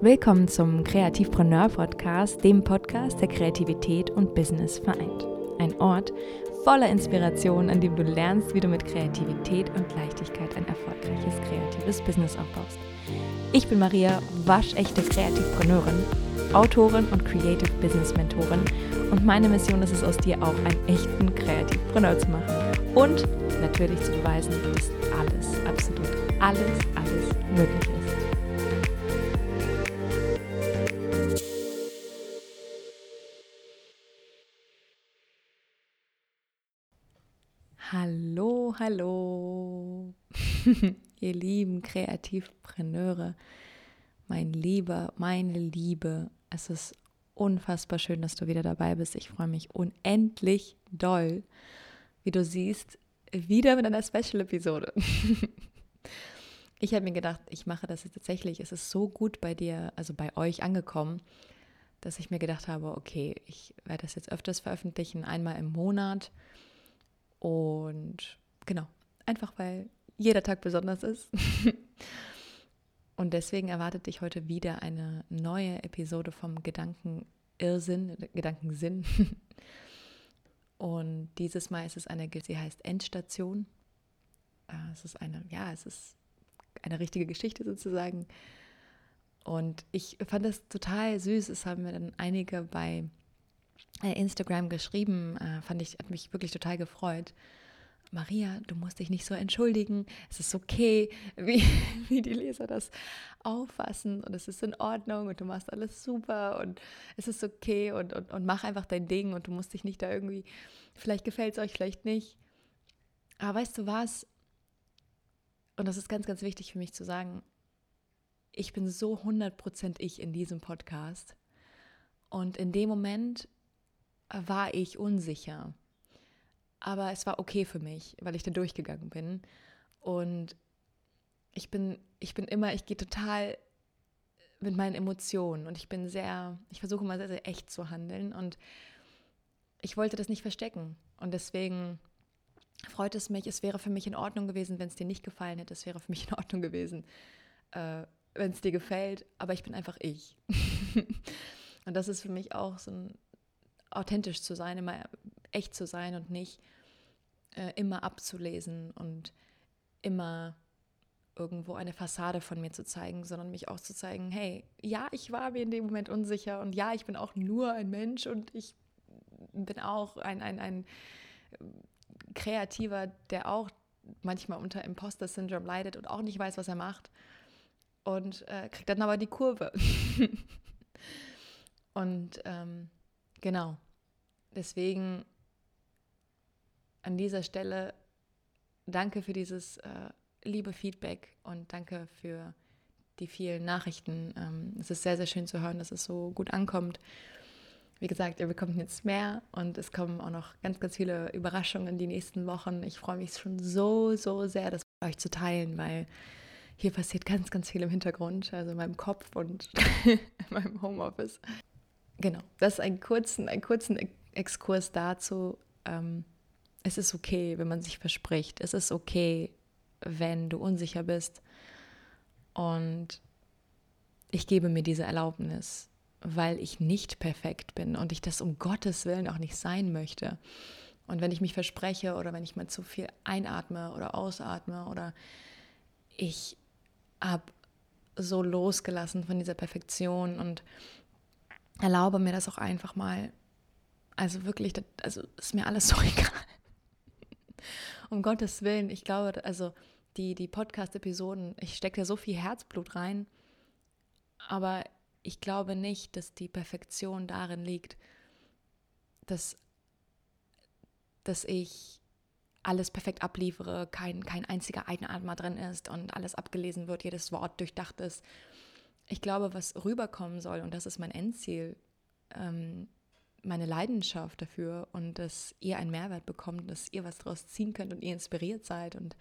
Willkommen zum Kreativpreneur Podcast, dem Podcast, der Kreativität und Business vereint. Ein Ort voller Inspiration, an dem du lernst, wie du mit Kreativität und Leichtigkeit ein erfolgreiches kreatives Business aufbaust. Ich bin Maria, waschechte Kreativpreneurin, Autorin und Creative Business Mentorin und meine Mission ist es, aus dir auch einen echten Kreativpreneur zu machen und natürlich zu beweisen, dass alles, absolut alles, alles möglich ist. Hallo, hallo, ihr lieben Kreativpreneure, mein Lieber, meine Liebe, es ist unfassbar schön, dass du wieder dabei bist. Ich freue mich unendlich doll, wie du siehst, wieder mit einer Special-Episode. ich habe mir gedacht, ich mache das jetzt tatsächlich. Es ist so gut bei dir, also bei euch angekommen, dass ich mir gedacht habe, okay, ich werde das jetzt öfters veröffentlichen, einmal im Monat. Und genau, einfach weil jeder Tag besonders ist. Und deswegen erwartet dich heute wieder eine neue Episode vom Gedankenirrsinn, Gedankensinn. Und dieses Mal ist es eine, sie heißt Endstation. Äh, es ist eine, ja, es ist eine richtige Geschichte sozusagen. Und ich fand das total süß. Es haben mir dann einige bei Instagram geschrieben. Äh, fand ich, hat mich wirklich total gefreut. Maria, du musst dich nicht so entschuldigen, es ist okay, wie, wie die Leser das auffassen und es ist in Ordnung und du machst alles super und es ist okay und, und, und mach einfach dein Ding und du musst dich nicht da irgendwie, vielleicht gefällt es euch, vielleicht nicht. Aber weißt du was? Und das ist ganz, ganz wichtig für mich zu sagen, ich bin so 100% ich in diesem Podcast. Und in dem Moment war ich unsicher aber es war okay für mich, weil ich da durchgegangen bin. Und ich bin, ich bin immer, ich gehe total mit meinen Emotionen und ich bin sehr, ich versuche immer sehr, sehr echt zu handeln und ich wollte das nicht verstecken. Und deswegen freut es mich, es wäre für mich in Ordnung gewesen, wenn es dir nicht gefallen hätte, es wäre für mich in Ordnung gewesen, äh, wenn es dir gefällt, aber ich bin einfach ich. und das ist für mich auch so ein authentisch zu sein, immer echt zu sein und nicht äh, immer abzulesen und immer irgendwo eine Fassade von mir zu zeigen, sondern mich auch zu zeigen, hey, ja, ich war mir in dem Moment unsicher und ja, ich bin auch nur ein Mensch und ich bin auch ein, ein, ein Kreativer, der auch manchmal unter Imposter-Syndrom leidet und auch nicht weiß, was er macht und äh, kriegt dann aber die Kurve. und ähm, genau, deswegen an dieser Stelle danke für dieses äh, liebe Feedback und danke für die vielen Nachrichten. Ähm, es ist sehr, sehr schön zu hören, dass es so gut ankommt. Wie gesagt, ihr bekommt jetzt mehr und es kommen auch noch ganz, ganz viele Überraschungen die nächsten Wochen. Ich freue mich schon so, so sehr, das mit euch zu teilen, weil hier passiert ganz, ganz viel im Hintergrund, also in meinem Kopf und in meinem Homeoffice. Genau, das ist ein kurzen, einen kurzen Exkurs dazu. Ähm, es ist okay, wenn man sich verspricht. Es ist okay, wenn du unsicher bist. Und ich gebe mir diese Erlaubnis, weil ich nicht perfekt bin und ich das um Gottes Willen auch nicht sein möchte. Und wenn ich mich verspreche oder wenn ich mal zu viel einatme oder ausatme oder ich habe so losgelassen von dieser Perfektion und erlaube mir das auch einfach mal. Also wirklich, also ist mir alles so egal um Gottes Willen, ich glaube, also die, die Podcast-Episoden, ich stecke da so viel Herzblut rein, aber ich glaube nicht, dass die Perfektion darin liegt, dass, dass ich alles perfekt abliefere, kein, kein einziger Eigenatmer drin ist und alles abgelesen wird, jedes Wort durchdacht ist. Ich glaube, was rüberkommen soll, und das ist mein Endziel, ähm, meine Leidenschaft dafür und dass ihr einen Mehrwert bekommt, dass ihr was daraus ziehen könnt und ihr inspiriert seid und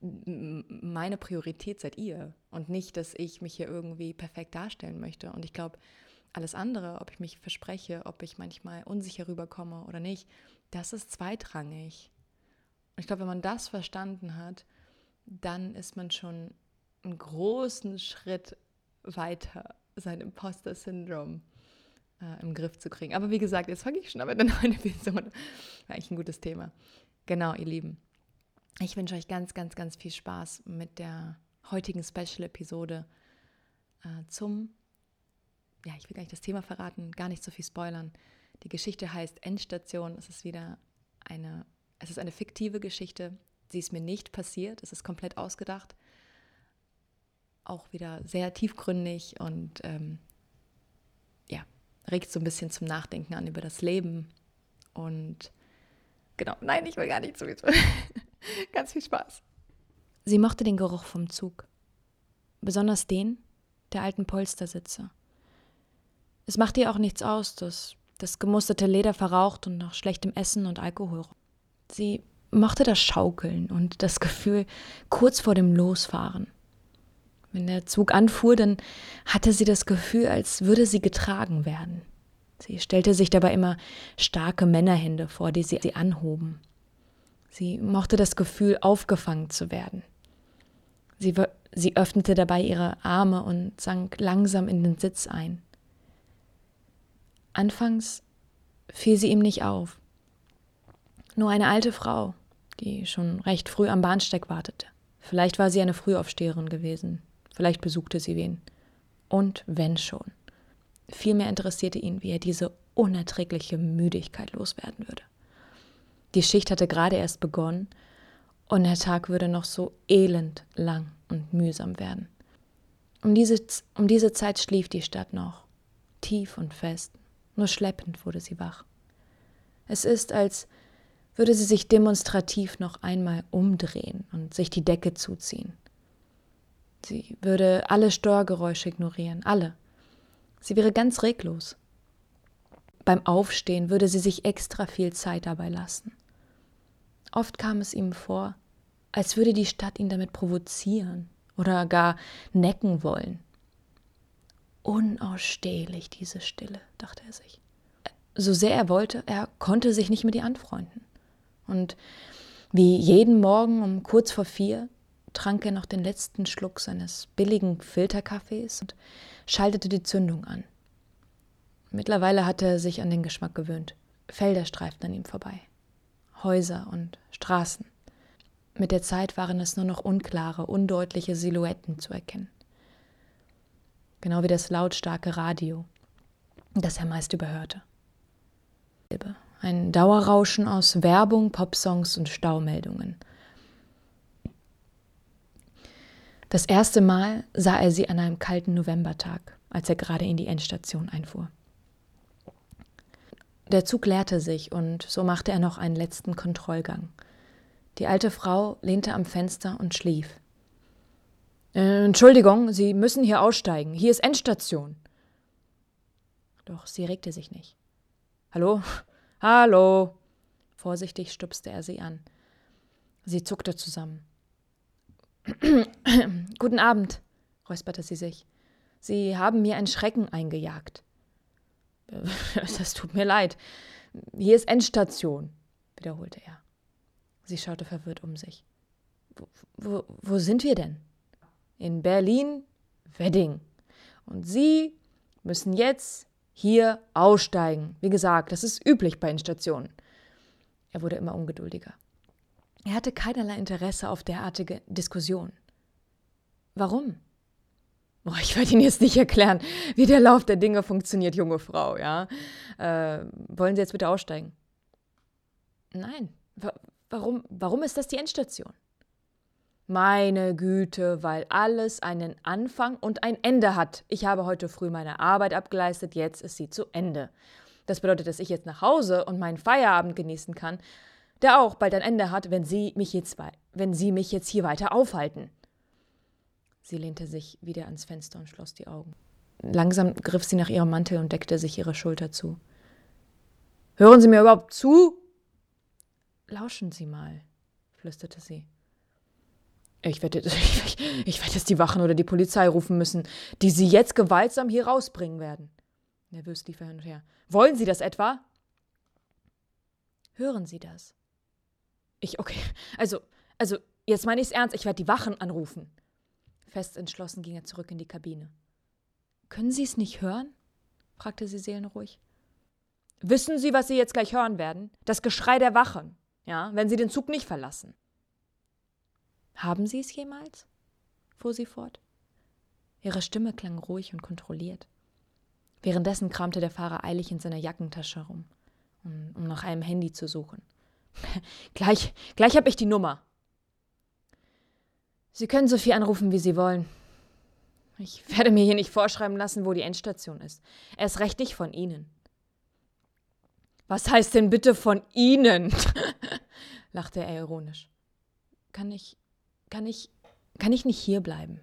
meine Priorität seid ihr und nicht, dass ich mich hier irgendwie perfekt darstellen möchte. Und ich glaube, alles andere, ob ich mich verspreche, ob ich manchmal unsicher rüberkomme oder nicht, das ist zweitrangig. Und ich glaube, wenn man das verstanden hat, dann ist man schon einen großen Schritt weiter sein Imposter-Syndrom äh, im Griff zu kriegen. Aber wie gesagt, jetzt fange ich schon mit einer neuen Episode. War eigentlich ein gutes Thema. Genau, ihr Lieben. Ich wünsche euch ganz, ganz, ganz viel Spaß mit der heutigen Special-Episode äh, zum, ja, ich will gar nicht das Thema verraten, gar nicht so viel spoilern. Die Geschichte heißt Endstation. Es ist wieder eine, es ist eine fiktive Geschichte. Sie ist mir nicht passiert. Es ist komplett ausgedacht. Auch wieder sehr tiefgründig und ähm, ja, regt so ein bisschen zum Nachdenken an über das Leben. Und genau, nein, ich will gar nicht so viel. Ganz viel Spaß. Sie mochte den Geruch vom Zug. Besonders den der alten Polstersitze. Es machte ihr auch nichts aus, dass das gemusterte Leder verraucht und nach schlechtem Essen und Alkohol. Sie mochte das Schaukeln und das Gefühl kurz vor dem Losfahren. Wenn der Zug anfuhr, dann hatte sie das Gefühl, als würde sie getragen werden. Sie stellte sich dabei immer starke Männerhände vor, die sie, sie anhoben. Sie mochte das Gefühl, aufgefangen zu werden. Sie, sie öffnete dabei ihre Arme und sank langsam in den Sitz ein. Anfangs fiel sie ihm nicht auf. Nur eine alte Frau, die schon recht früh am Bahnsteig wartete. Vielleicht war sie eine Frühaufsteherin gewesen. Vielleicht besuchte sie wen. Und wenn schon. Vielmehr interessierte ihn, wie er diese unerträgliche Müdigkeit loswerden würde. Die Schicht hatte gerade erst begonnen und der Tag würde noch so elend lang und mühsam werden. Um diese, um diese Zeit schlief die Stadt noch, tief und fest, nur schleppend wurde sie wach. Es ist, als würde sie sich demonstrativ noch einmal umdrehen und sich die Decke zuziehen. Sie würde alle Störgeräusche ignorieren, alle. Sie wäre ganz reglos. Beim Aufstehen würde sie sich extra viel Zeit dabei lassen. Oft kam es ihm vor, als würde die Stadt ihn damit provozieren oder gar necken wollen. Unausstehlich diese Stille, dachte er sich. So sehr er wollte, er konnte sich nicht mit ihr anfreunden. Und wie jeden Morgen um kurz vor vier trank er noch den letzten Schluck seines billigen Filterkaffees und schaltete die Zündung an. Mittlerweile hatte er sich an den Geschmack gewöhnt. Felder streiften an ihm vorbei. Häuser und Straßen. Mit der Zeit waren es nur noch unklare, undeutliche Silhouetten zu erkennen. Genau wie das lautstarke Radio, das er meist überhörte. Ein Dauerrauschen aus Werbung, Popsongs und Staumeldungen. Das erste Mal sah er sie an einem kalten Novembertag, als er gerade in die Endstation einfuhr. Der Zug leerte sich und so machte er noch einen letzten Kontrollgang. Die alte Frau lehnte am Fenster und schlief. Äh, Entschuldigung, Sie müssen hier aussteigen. Hier ist Endstation. Doch sie regte sich nicht. Hallo? Hallo? Vorsichtig stupste er sie an. Sie zuckte zusammen. Guten Abend, räusperte sie sich. Sie haben mir einen Schrecken eingejagt. Das tut mir leid. Hier ist Endstation, wiederholte er. Sie schaute verwirrt um sich. Wo, wo, wo sind wir denn? In Berlin, Wedding. Und Sie müssen jetzt hier aussteigen. Wie gesagt, das ist üblich bei Endstationen. Er wurde immer ungeduldiger. Er hatte keinerlei Interesse auf derartige Diskussionen. Warum? Oh, ich werde Ihnen jetzt nicht erklären, wie der Lauf der Dinge funktioniert, junge Frau, ja. Äh, wollen Sie jetzt bitte aussteigen? Nein. Warum, warum ist das die Endstation? Meine Güte, weil alles einen Anfang und ein Ende hat. Ich habe heute früh meine Arbeit abgeleistet, jetzt ist sie zu Ende. Das bedeutet, dass ich jetzt nach Hause und meinen Feierabend genießen kann, der auch bald ein Ende hat, wenn Sie mich jetzt, wenn Sie mich jetzt hier weiter aufhalten. Sie lehnte sich wieder ans Fenster und schloss die Augen. Langsam griff sie nach ihrem Mantel und deckte sich ihre Schulter zu. Hören Sie mir überhaupt zu? Lauschen Sie mal, flüsterte sie. Ich werde, ich, ich werde jetzt die Wachen oder die Polizei rufen müssen, die Sie jetzt gewaltsam hier rausbringen werden. Nervös lief er hin und her. Wollen Sie das etwa? Hören Sie das? Ich, okay. Also, also, jetzt meine ich es ernst, ich werde die Wachen anrufen. Fest entschlossen ging er zurück in die Kabine. Können Sie es nicht hören? fragte sie seelenruhig. Wissen Sie, was Sie jetzt gleich hören werden? Das Geschrei der Wachen, ja, wenn Sie den Zug nicht verlassen. Haben Sie es jemals? fuhr sie fort. Ihre Stimme klang ruhig und kontrolliert. Währenddessen kramte der Fahrer eilig in seiner Jackentasche herum, um, um nach einem Handy zu suchen. Gleich, gleich hab ich die Nummer. Sie können so viel anrufen, wie Sie wollen. Ich werde mir hier nicht vorschreiben lassen, wo die Endstation ist. Erst recht nicht von Ihnen. Was heißt denn bitte von Ihnen? lachte er ironisch. Kann ich, kann ich, kann ich nicht hier bleiben?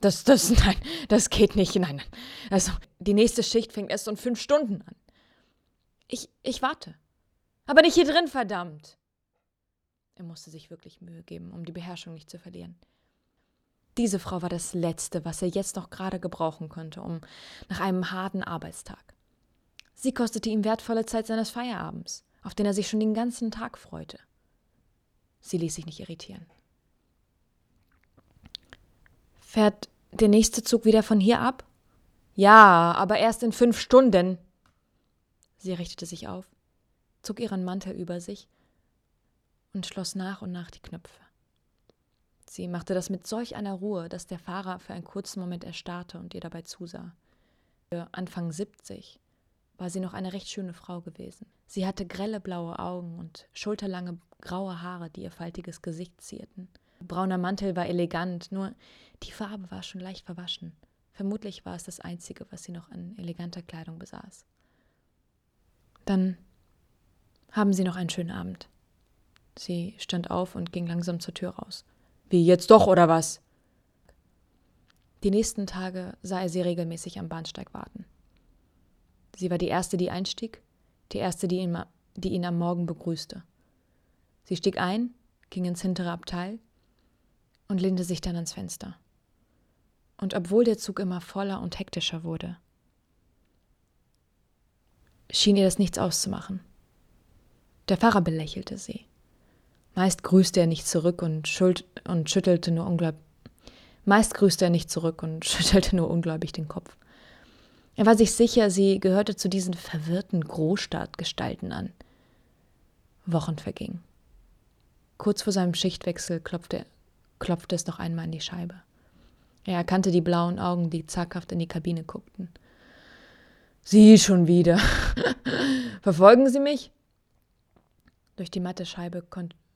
Das, das, nein, das geht nicht. Nein, nein. Also, die nächste Schicht fängt erst um fünf Stunden an. Ich, ich warte. Aber nicht hier drin, verdammt. Er musste sich wirklich Mühe geben, um die Beherrschung nicht zu verlieren. Diese Frau war das Letzte, was er jetzt noch gerade gebrauchen konnte, um nach einem harten Arbeitstag. Sie kostete ihm wertvolle Zeit seines Feierabends, auf den er sich schon den ganzen Tag freute. Sie ließ sich nicht irritieren. Fährt der nächste Zug wieder von hier ab? Ja, aber erst in fünf Stunden. Sie richtete sich auf, zog ihren Mantel über sich und schloss nach und nach die Knöpfe. Sie machte das mit solch einer Ruhe, dass der Fahrer für einen kurzen Moment erstarrte und ihr dabei zusah. Für Anfang 70 war sie noch eine recht schöne Frau gewesen. Sie hatte grelle blaue Augen und schulterlange graue Haare, die ihr faltiges Gesicht zierten. Brauner Mantel war elegant, nur die Farbe war schon leicht verwaschen. Vermutlich war es das Einzige, was sie noch an eleganter Kleidung besaß. Dann haben Sie noch einen schönen Abend. Sie stand auf und ging langsam zur Tür raus. Wie jetzt doch, oder was? Die nächsten Tage sah er sie regelmäßig am Bahnsteig warten. Sie war die erste, die einstieg, die erste, die ihn, die ihn am Morgen begrüßte. Sie stieg ein, ging ins hintere Abteil und lehnte sich dann ans Fenster. Und obwohl der Zug immer voller und hektischer wurde, schien ihr das nichts auszumachen. Der Pfarrer belächelte sie. Meist grüßte er nicht zurück und, und schüttelte nur ungläubig. Meist grüßte er nicht zurück und schüttelte nur ungläubig den Kopf. Er war sich sicher, sie gehörte zu diesen verwirrten Großstadtgestalten an. Wochen vergingen. Kurz vor seinem Schichtwechsel klopfte, klopfte es noch einmal an die Scheibe. Er erkannte die blauen Augen, die zaghaft in die Kabine guckten. Sie schon wieder. Verfolgen Sie mich? Durch die matte Scheibe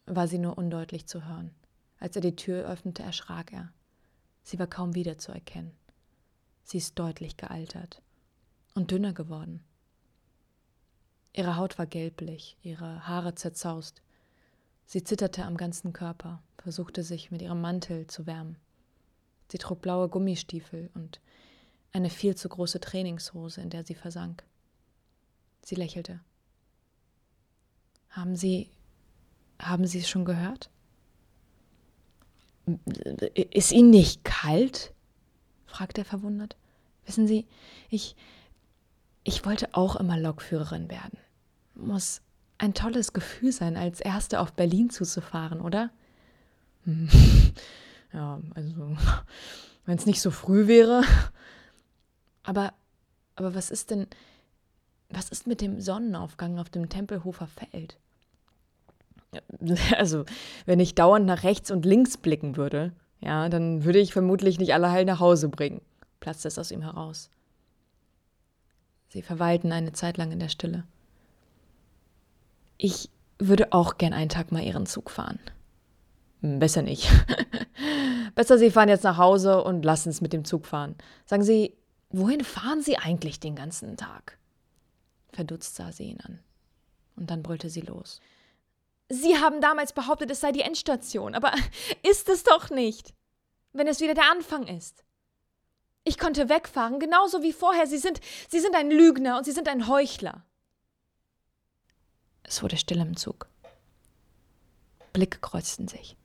war sie nur undeutlich zu hören. Als er die Tür öffnete, erschrak er. Sie war kaum wiederzuerkennen. Sie ist deutlich gealtert und dünner geworden. Ihre Haut war gelblich, ihre Haare zerzaust. Sie zitterte am ganzen Körper, versuchte sich mit ihrem Mantel zu wärmen. Sie trug blaue Gummistiefel und eine viel zu große Trainingshose, in der sie versank. Sie lächelte. Haben Sie haben Sie es schon gehört? Ist Ihnen nicht kalt? fragte er verwundert. Wissen Sie, ich, ich wollte auch immer Lokführerin werden. Muss ein tolles Gefühl sein, als Erste auf Berlin zuzufahren, oder? Ja, also, wenn es nicht so früh wäre. Aber, aber was ist denn, was ist mit dem Sonnenaufgang auf dem Tempelhofer Feld? Also, wenn ich dauernd nach rechts und links blicken würde, ja, dann würde ich vermutlich nicht alle heil nach Hause bringen, platzte es aus ihm heraus. Sie verweilten eine Zeit lang in der Stille. Ich würde auch gern einen Tag mal Ihren Zug fahren. Hm, besser nicht. Besser, Sie fahren jetzt nach Hause und lassen es mit dem Zug fahren. Sagen Sie, wohin fahren Sie eigentlich den ganzen Tag? Verdutzt sah sie ihn an. Und dann brüllte sie los. Sie haben damals behauptet, es sei die Endstation, aber ist es doch nicht, wenn es wieder der Anfang ist. Ich konnte wegfahren, genauso wie vorher. Sie sind, Sie sind ein Lügner und Sie sind ein Heuchler. Es wurde still im Zug. Blicke kreuzten sich.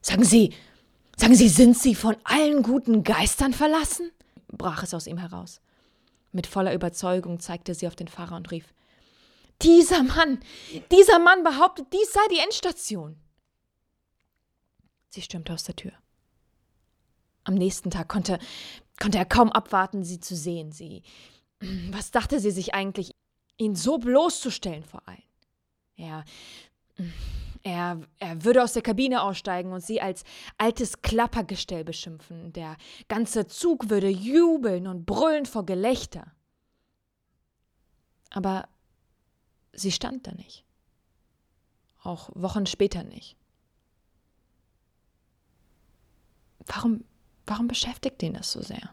Sagen Sie, sagen Sie, sind Sie von allen guten Geistern verlassen? brach es aus ihm heraus. Mit voller Überzeugung zeigte sie auf den Fahrer und rief: dieser Mann, dieser Mann behauptet, dies sei die Endstation. Sie stürmte aus der Tür. Am nächsten Tag konnte, konnte er kaum abwarten, sie zu sehen. Sie. Was dachte sie sich eigentlich, ihn so bloßzustellen vor allen? Er. Er, er würde aus der Kabine aussteigen und sie als altes Klappergestell beschimpfen. Der ganze Zug würde jubeln und brüllen vor Gelächter. Aber sie stand da nicht. Auch Wochen später nicht. Warum, warum beschäftigt ihn das so sehr?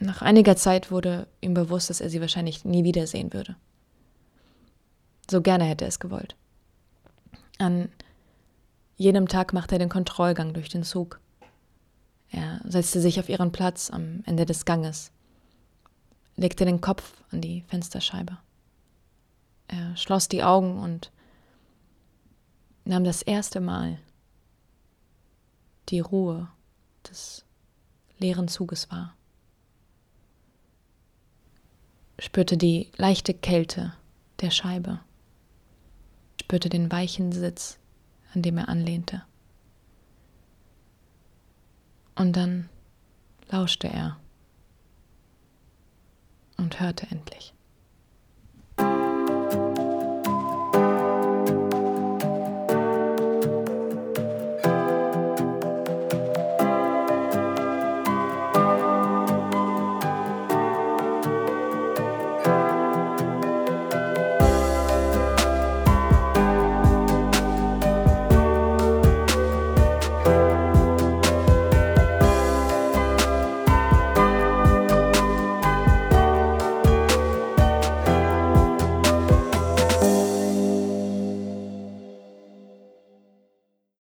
Nach einiger Zeit wurde ihm bewusst, dass er sie wahrscheinlich nie wiedersehen würde. So gerne hätte er es gewollt. An jedem Tag machte er den Kontrollgang durch den Zug. Er setzte sich auf ihren Platz am Ende des Ganges, legte den Kopf an die Fensterscheibe. Er schloss die Augen und nahm das erste Mal die Ruhe des leeren Zuges wahr. Spürte die leichte Kälte der Scheibe spürte den weichen Sitz, an dem er anlehnte. Und dann lauschte er und hörte endlich.